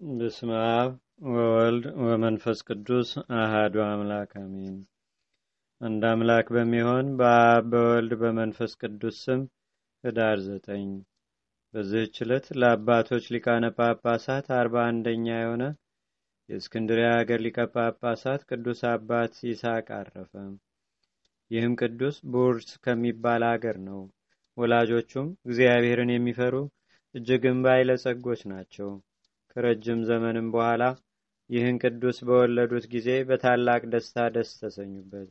በስመ አብ ወወልድ ወመንፈስ ቅዱስ አሃዱ አምላክ አሜን። አንድ አምላክ በሚሆን በአብ በወልድ በመንፈስ ቅዱስ ስም ህዳር ዘጠኝ በዚህች ዕለት ለአባቶች ሊቃነ ጳጳሳት አርባ አንደኛ የሆነ የእስክንድሪያ ሀገር ሊቀ ጳጳሳት ቅዱስ አባት ይስሐቅ አረፈ። ይህም ቅዱስ ቡርስ ከሚባል አገር ነው። ወላጆቹም እግዚአብሔርን የሚፈሩ እጅግም ባለጸጎች ናቸው። ከረጅም ዘመንም በኋላ ይህን ቅዱስ በወለዱት ጊዜ በታላቅ ደስታ ደስ ተሰኙበት።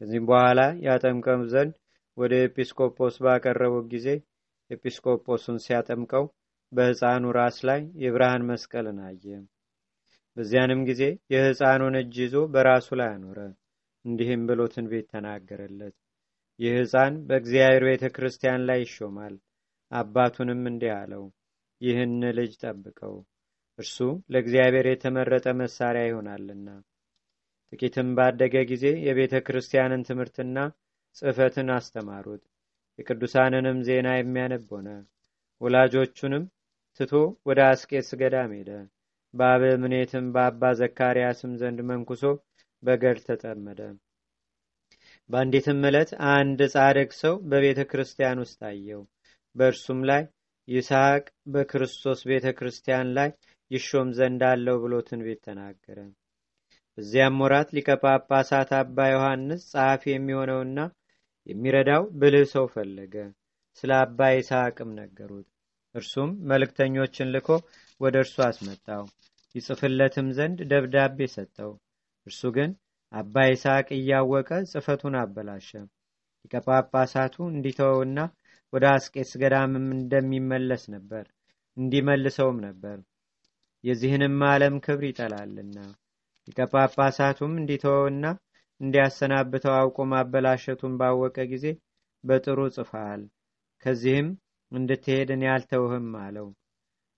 ከዚህም በኋላ ያጠምቀው ዘንድ ወደ ኤጲስቆጶስ ባቀረቡት ጊዜ ኤጲስቆጶሱን ሲያጠምቀው በሕፃኑ ራስ ላይ የብርሃን መስቀልን አየ። በዚያንም ጊዜ የሕፃኑን እጅ ይዞ በራሱ ላይ አኖረ። እንዲህም ብሎ ትንቢት ተናገረለት። ይህ ሕፃን በእግዚአብሔር ቤተ ክርስቲያን ላይ ይሾማል። አባቱንም እንዲህ አለው፣ ይህን ልጅ ጠብቀው፣ እርሱ ለእግዚአብሔር የተመረጠ መሳሪያ ይሆናልና። ጥቂትም ባደገ ጊዜ የቤተ ክርስቲያንን ትምህርትና ጽሕፈትን አስተማሩት። የቅዱሳንንም ዜና የሚያነብ ሆነ። ወላጆቹንም ትቶ ወደ አስቄስ ገዳም ሄደ። በአበምኔትም በአባ ዘካርያስም ዘንድ መንኩሶ በገድ ተጠመደ። በአንዲትም ዕለት አንድ ጻድቅ ሰው በቤተ ክርስቲያን ውስጥ አየው። በእርሱም ላይ ይስሐቅ በክርስቶስ ቤተ ክርስቲያን ላይ ይሾም ዘንድ አለው ብሎ ትንቢት ተናገረ። በዚያም ወራት ሊቀ ጳጳሳት አባ ዮሐንስ ጸሐፊ የሚሆነውና የሚረዳው ብልህ ሰው ፈለገ። ስለ አባ ይስሐቅም ነገሩት። እርሱም መልእክተኞችን ልኮ ወደ እርሱ አስመጣው። ይጽፍለትም ዘንድ ደብዳቤ ሰጠው። እርሱ ግን አባ ይስሐቅ እያወቀ ጽፈቱን አበላሸ። ሊቀ ጳጳሳቱ እንዲተወውና ወደ አስቄስ ገዳምም እንደሚመለስ ነበር እንዲመልሰውም ነበር። የዚህንም ዓለም ክብር ይጠላልና ሊቀ ጳጳሳቱም እንዲተወውና እንዲያሰናብተው አውቆ ማበላሸቱን ባወቀ ጊዜ በጥሩ ጽፈሃል፣ ከዚህም እንድትሄድን ያልተውህም አለው።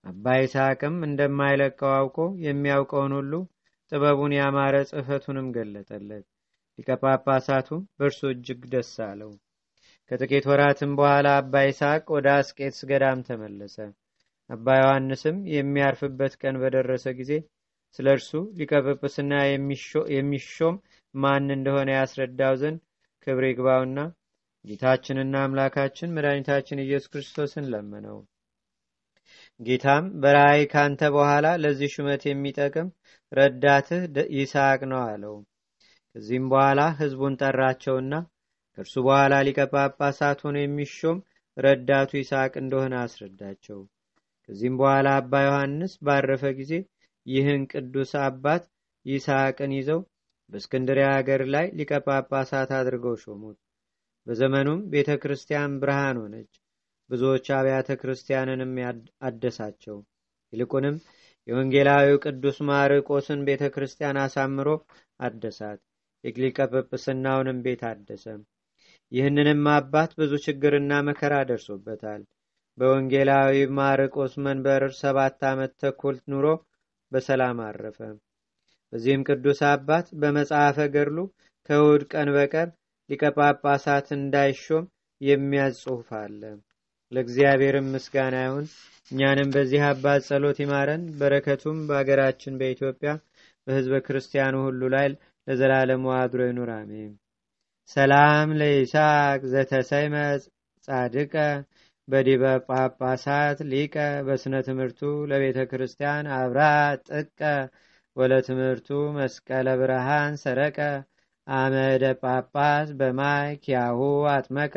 አባ ይስሐቅም እንደማይለቀው አውቆ የሚያውቀውን ሁሉ ጥበቡን ያማረ ጽሕፈቱንም ገለጠለት። ሊቀ ጳጳሳቱም በእርሱ እጅግ ደስ አለው። ከጥቂት ወራትም በኋላ አባ ይስሐቅ ወደ አስቄትስ ገዳም ተመለሰ። አባ ዮሐንስም የሚያርፍበት ቀን በደረሰ ጊዜ ስለ እርሱ ሊቀ የሚሾም ማን እንደሆነ ያስረዳው ዘንድ ክብር ይግባውና ጌታችንና አምላካችን መድኃኒታችን ኢየሱስ ክርስቶስን ለመነው። ጌታም በራእይ ካንተ በኋላ ለዚህ ሹመት የሚጠቅም ረዳትህ ይስሐቅ ነው አለው። ከዚህም በኋላ ሕዝቡን ጠራቸውና ከእርሱ በኋላ ሊቀ ጳጳሳት ሆኖ የሚሾም ረዳቱ ይስሐቅ እንደሆነ አስረዳቸው። ከዚህም በኋላ አባ ዮሐንስ ባረፈ ጊዜ ይህን ቅዱስ አባት ይስሐቅን ይዘው በእስክንድሪያ ሀገር ላይ ሊቀ ጳጳሳት አድርገው ሾሙት። በዘመኑም ቤተ ክርስቲያን ብርሃን ሆነች። ብዙዎች አብያተ ክርስቲያንንም አደሳቸው። ይልቁንም የወንጌላዊው ቅዱስ ማርቆስን ቤተ ክርስቲያን አሳምሮ አደሳት። የሊቀ ጵጵስናውንም ቤት አደሰ። ይህንንም አባት ብዙ ችግርና መከራ ደርሶበታል። በወንጌላዊ ማርቆስ መንበር ሰባት ዓመት ተኩል ኑሮ በሰላም አረፈ። በዚህም ቅዱስ አባት በመጽሐፈ ገድሉ ከእሑድ ቀን በቀር ሊቀ ጳጳሳት እንዳይሾም የሚያዝ ጽሑፍ አለ። ለእግዚአብሔርም ምስጋና ይሁን። እኛንም በዚህ አባት ጸሎት ይማረን፣ በረከቱም በአገራችን በኢትዮጵያ በሕዝበ ክርስቲያኑ ሁሉ ላይ ለዘላለሙ አድሮ ይኑር፣ አሜን። ሰላም ለይስሐቅ ዘተሰይመ ጻድቀ በዲበ ጳጳሳት ሊቀ በስነ ትምህርቱ ለቤተ ክርስቲያን አብራ ጥቀ ወለትምህርቱ መስቀለ ብርሃን ሰረቀ አመደ ጳጳስ በማይ ኪያሁ አጥመቀ።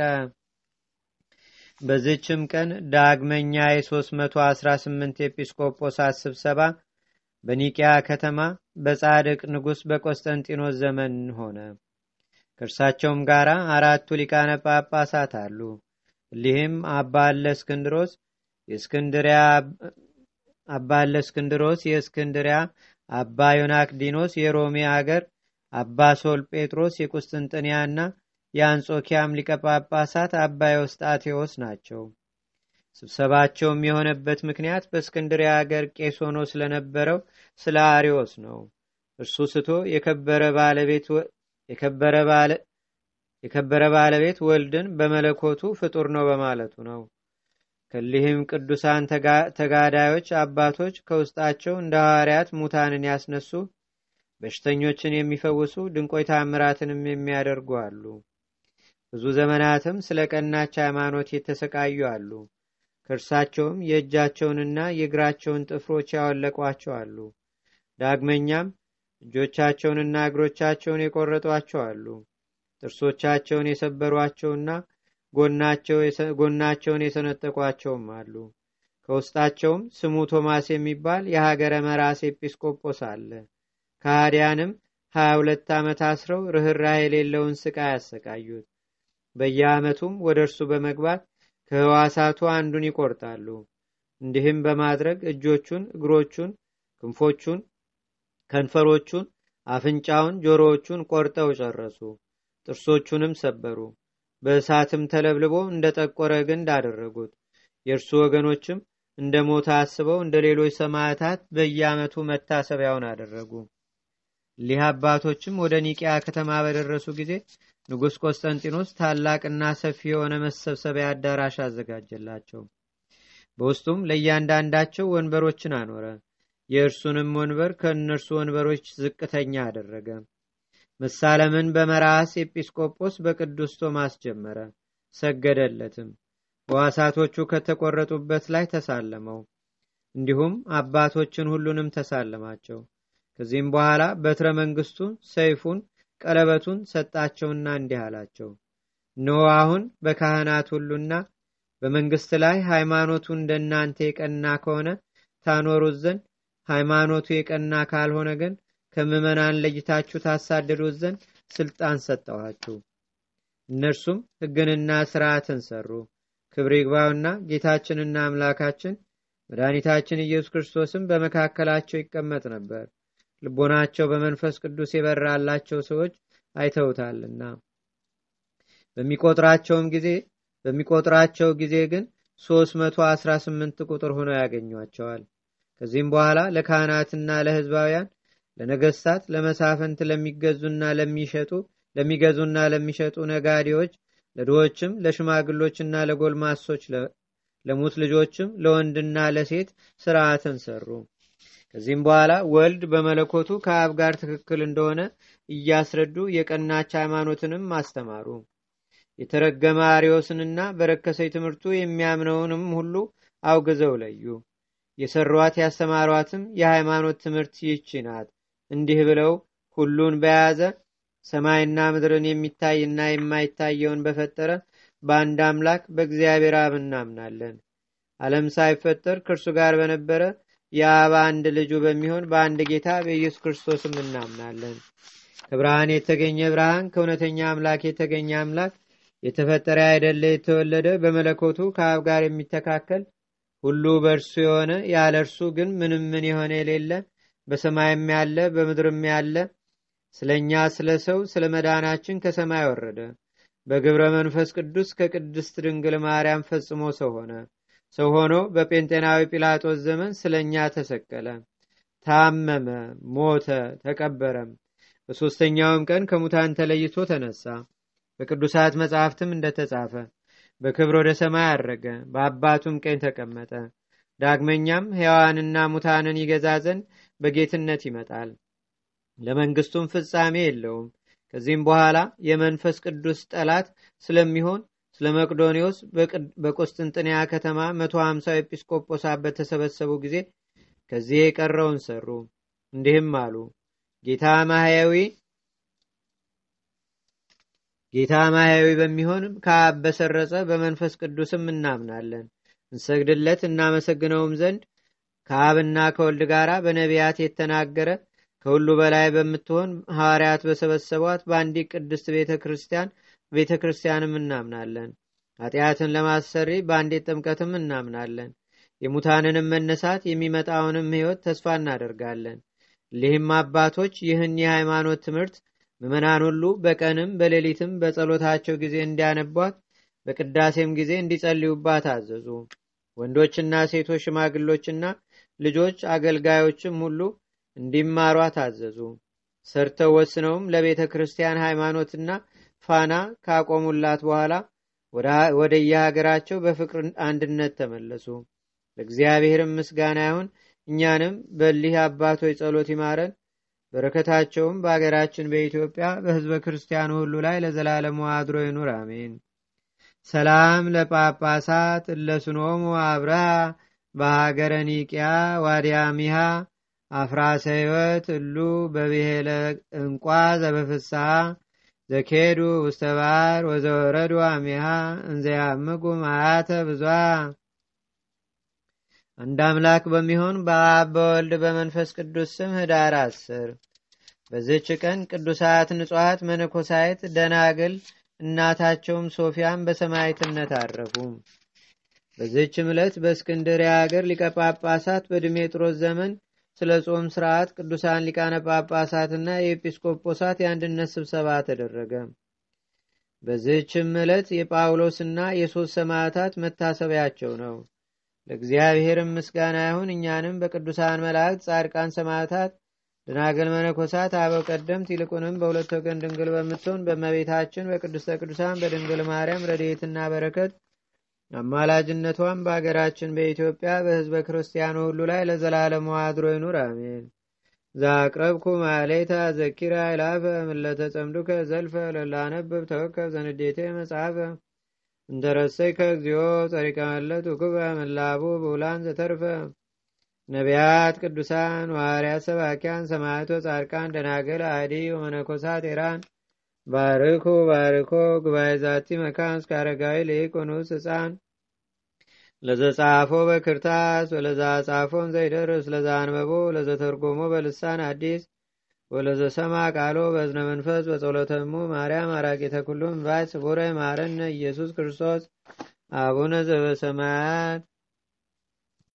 በዚችም ቀን ዳግመኛ የ318 ኤጲስቆጶሳት ስብሰባ በኒቅያ ከተማ በጻድቅ ንጉሥ በቆስጠንጢኖስ ዘመን ሆነ። ከእርሳቸውም ጋር አራቱ ሊቃነ ጳጳሳት አሉ። እሊህም አባ እለእስክንድሮስ የእስክንድሪያ አባ እለእስክንድሮስ የእስክንድሪያ፣ አባ ዮናክዲኖስ የሮሜ አገር፣ አባ ሶል ጴጥሮስ የቁስጥንጥንያና የአንጾኪያም ሊቀ ጳጳሳት አባ ዮስጣቴዎስ ናቸው። ስብሰባቸውም የሆነበት ምክንያት በእስክንድሪያ አገር ቄስ ሆኖ ስለነበረው ስለ አሪዎስ ነው። እርሱ ስቶ የከበረ ባለቤት የከበረ ባለቤት ወልድን በመለኮቱ ፍጡር ነው በማለቱ ነው። ከሊህም ቅዱሳን ተጋዳዮች አባቶች ከውስጣቸው እንደ ሐዋርያት ሙታንን ያስነሱ በሽተኞችን የሚፈውሱ ድንቆይ ታምራትንም የሚያደርጉ አሉ። ብዙ ዘመናትም ስለ ቀናች ሃይማኖት የተሰቃዩ አሉ። ከእርሳቸውም የእጃቸውንና የእግራቸውን ጥፍሮች ያወለቋቸው አሉ። ዳግመኛም እጆቻቸውንና እግሮቻቸውን የቆረጧቸው አሉ። ጥርሶቻቸውን የሰበሯቸውና ጎናቸውን የሰነጠቋቸውም አሉ። ከውስጣቸውም ስሙ ቶማስ የሚባል የሀገረ መራስ ኤጲስቆጶስ አለ። ከሃዲያንም ሀያ ሁለት ዓመት አስረው ርኅራህ የሌለውን ስቃይ ያሰቃዩት። በየዓመቱም ወደ እርሱ በመግባት ከህዋሳቱ አንዱን ይቆርጣሉ። እንዲህም በማድረግ እጆቹን፣ እግሮቹን፣ ክንፎቹን፣ ከንፈሮቹን፣ አፍንጫውን፣ ጆሮዎቹን ቆርጠው ጨረሱ። ጥርሶቹንም ሰበሩ። በእሳትም ተለብልቦ እንደ ጠቆረ ግንድ አደረጉት። የእርሱ ወገኖችም እንደ ሞተ አስበው እንደ ሌሎች ሰማዕታት በየዓመቱ መታሰቢያውን አደረጉ። ሊህ አባቶችም ወደ ኒቅያ ከተማ በደረሱ ጊዜ ንጉሥ ቆስጠንጢኖስ ታላቅና ሰፊ የሆነ መሰብሰቢያ አዳራሽ አዘጋጀላቸው። በውስጡም ለእያንዳንዳቸው ወንበሮችን አኖረ። የእርሱንም ወንበር ከእነርሱ ወንበሮች ዝቅተኛ አደረገ። መሳለምን በመራስ ኤጲስቆጶስ በቅዱስ ቶማስ ጀመረ። ሰገደለትም። ሕዋሳቶቹ ከተቆረጡበት ላይ ተሳለመው። እንዲሁም አባቶችን ሁሉንም ተሳለማቸው። ከዚህም በኋላ በትረ መንግስቱን፣ ሰይፉን፣ ቀለበቱን ሰጣቸውና እንዲህ አላቸው። እነሆ አሁን በካህናት ሁሉና በመንግስት ላይ ሃይማኖቱ እንደናንተ የቀና ከሆነ ታኖሩት ዘንድ ሃይማኖቱ የቀና ካልሆነ ግን ከምዕመናን ለይታችሁ ታሳድዱት ዘንድ ስልጣን ሰጠኋችሁ። እነርሱም ሕግንና ስርዓትን ሰሩ። ክብር ይግባውና ጌታችንና አምላካችን መድኃኒታችን ኢየሱስ ክርስቶስም በመካከላቸው ይቀመጥ ነበር። ልቦናቸው በመንፈስ ቅዱስ የበራላቸው ሰዎች አይተውታልና በሚቆጥራቸውም ጊዜ በሚቆጥራቸው ጊዜ ግን 318 ቁጥር ሆነው ያገኟቸዋል። ከዚህም በኋላ ለካህናትና ለሕዝባውያን ለነገስታት፣ ለመሳፍንት፣ ለሚገዙና ለሚሸጡ ለሚገዙና ለሚሸጡ ነጋዴዎች፣ ለድሆችም፣ ለሽማግሎችና ለጎልማሶች፣ ለሙት ልጆችም፣ ለወንድና ለሴት ስርዓትን ሰሩ። ከዚህም በኋላ ወልድ በመለኮቱ ከአብ ጋር ትክክል እንደሆነ እያስረዱ የቀናች ሃይማኖትንም አስተማሩ። የተረገመ አሪዮስንና በረከሰኝ ትምህርቱ የሚያምነውንም ሁሉ አውግዘው ለዩ። የሰሯት ያስተማሯትም የሃይማኖት ትምህርት ይህች ናት። እንዲህ ብለው ሁሉን በያዘ ሰማይና ምድርን የሚታይና የማይታየውን በፈጠረ በአንድ አምላክ በእግዚአብሔር አብ እናምናለን። ዓለም ሳይፈጠር ከእርሱ ጋር በነበረ የአብ አንድ ልጁ በሚሆን በአንድ ጌታ በኢየሱስ ክርስቶስም እናምናለን። ከብርሃን የተገኘ ብርሃን፣ ከእውነተኛ አምላክ የተገኘ አምላክ፣ የተፈጠረ አይደለ የተወለደ፣ በመለኮቱ ከአብ ጋር የሚተካከል ሁሉ በእርሱ የሆነ ያለ እርሱ ግን ምንም ምን የሆነ የሌለ በሰማይም ያለ በምድርም ያለ ስለ እኛ ስለ ሰው ስለ መዳናችን ከሰማይ ወረደ። በግብረ መንፈስ ቅዱስ ከቅድስት ድንግል ማርያም ፈጽሞ ሰው ሆነ። ሰው ሆኖ በጴንጤናዊ ጲላጦስ ዘመን ስለ እኛ ተሰቀለ፣ ታመመ፣ ሞተ፣ ተቀበረም። በሦስተኛውም ቀን ከሙታን ተለይቶ ተነሳ። በቅዱሳት መጻሕፍትም እንደተጻፈ በክብር ወደ ሰማይ አረገ፣ በአባቱም ቀኝ ተቀመጠ። ዳግመኛም ሕያዋንና ሙታንን ይገዛ ዘንድ በጌትነት ይመጣል። ለመንግስቱም ፍጻሜ የለውም። ከዚህም በኋላ የመንፈስ ቅዱስ ጠላት ስለሚሆን ስለ መቅዶኒዎስ በቁስጥንጥንያ ከተማ መቶ ሀምሳ ኤጲስቆጶሳት በተሰበሰቡ ጊዜ ከዚህ የቀረውን ሰሩ። እንዲህም አሉ። ጌታ ማህያዊ ጌታ ማህያዊ በሚሆን ከአብ በሰረጸ በመንፈስ ቅዱስም እናምናለን። እንሰግድለት እናመሰግነውም ዘንድ ከአብና ከወልድ ጋር በነቢያት የተናገረ ከሁሉ በላይ በምትሆን ሐዋርያት በሰበሰቧት በአንዲት ቅድስት ቤተ ክርስቲያን ቤተ ክርስቲያንም እናምናለን። ኃጢአትን ለማሰሪ በአንዲት ጥምቀትም እናምናለን። የሙታንንም መነሳት የሚመጣውንም ሕይወት ተስፋ እናደርጋለን። ሊህም አባቶች ይህን የሃይማኖት ትምህርት ምዕመናን ሁሉ በቀንም በሌሊትም በጸሎታቸው ጊዜ እንዲያነቧት በቅዳሴም ጊዜ እንዲጸልዩባት አዘዙ። ወንዶችና ሴቶች ሽማግሎችና ልጆች አገልጋዮችም ሁሉ እንዲማሯት አዘዙ። ሰርተው ወስነውም ለቤተ ክርስቲያን ሃይማኖትና ፋና ካቆሙላት በኋላ ወደ የሀገራቸው በፍቅር አንድነት ተመለሱ። ለእግዚአብሔርም ምስጋና ይሁን። እኛንም በሊህ አባቶች ጸሎት ይማረን። በረከታቸውም በአገራችን በኢትዮጵያ በሕዝበ ክርስቲያኑ ሁሉ ላይ ለዘላለሙ አድሮ ይኑር፣ አሜን። ሰላም ለጳጳሳት እለስኖሙ አብርሃ በሀገረ ኒቅያ ዋዲያሚሃ አፍራሰ ሕይወት እሉ በብሔለ እንቋ ዘበፍስሐ ዘኬዱ ውስተ ባሕር ወዘወረዱ አሚሃ እንዘያምጉ ማያተ ብዙ አንድ አምላክ በሚሆን በአብ በወልድ በመንፈስ ቅዱስ ስም ህዳር አስር በዝች ቀን ቅዱሳት ንጹሐት መነኮሳይት ደናግል እናታቸውም ሶፊያን በሰማይትነት አረፉ። በዝችም ዕለት በእስክንድርያ ሀገር ሊቀ ጳጳሳት በድሜጥሮስ ዘመን ስለ ጾም ስርዓት ቅዱሳን ሊቃነ ጳጳሳትና የኤጲስቆጶሳት የአንድነት ስብሰባ ተደረገ። በዝችም ዕለት የጳውሎስና የሦስት ሰማዕታት መታሰቢያቸው ነው። ለእግዚአብሔርም ምስጋና ይሁን። እኛንም በቅዱሳን መላእክት፣ ጻድቃን፣ ሰማዕታት፣ ደናግል፣ መነኮሳት፣ አበው ቀደምት ይልቁንም በሁለት ወገን ድንግል በምትሆን በእመቤታችን በቅድስተ ቅዱሳን በድንግል ማርያም ረድኤትና በረከት አማላጅነቷም በአገራችን በኢትዮጵያ በሕዝበ ክርስቲያኑ ሁሉ ላይ ለዘላለሙ አድሮ ይኑር፣ አሜን። ዛቅረብኩ ማሌታ ዘኪራ ይላፈ ምለተ ጸምዱከ ዘልፈ ለላነብብ ተወከብ ዘንዴቴ መጽሐፈ እንተረሰይከ እግዚኦ ጸሪቀ መለት ውክበ ምላቡ ብውላን ዘተርፈ። ነቢያት፣ ቅዱሳን፣ ዋርያት፣ ሰባኪያን፣ ሰማዕቶ፣ ጻድቃን፣ ደናገል፣ አዲ ወመነኮሳት ኤራን። ባርኩ ባርኮ ጉባኤ ዛቲ መካን እስከ አረጋዊ ለኢቆኑስ ህፃን ለዘጻፎ በክርታስ ወለዛ ጻፎን ዘይደርስ ለዛ አንበቦ ለዘተርጎሞ በልሳን አዲስ ወለዘሰማ ቃሎ በዝነ መንፈስ በጸሎተሙ ማርያም አራቂተ ኩሉም ባይ ስቡረ ማረነ ኢየሱስ ክርስቶስ አቡነ ዘበሰማያት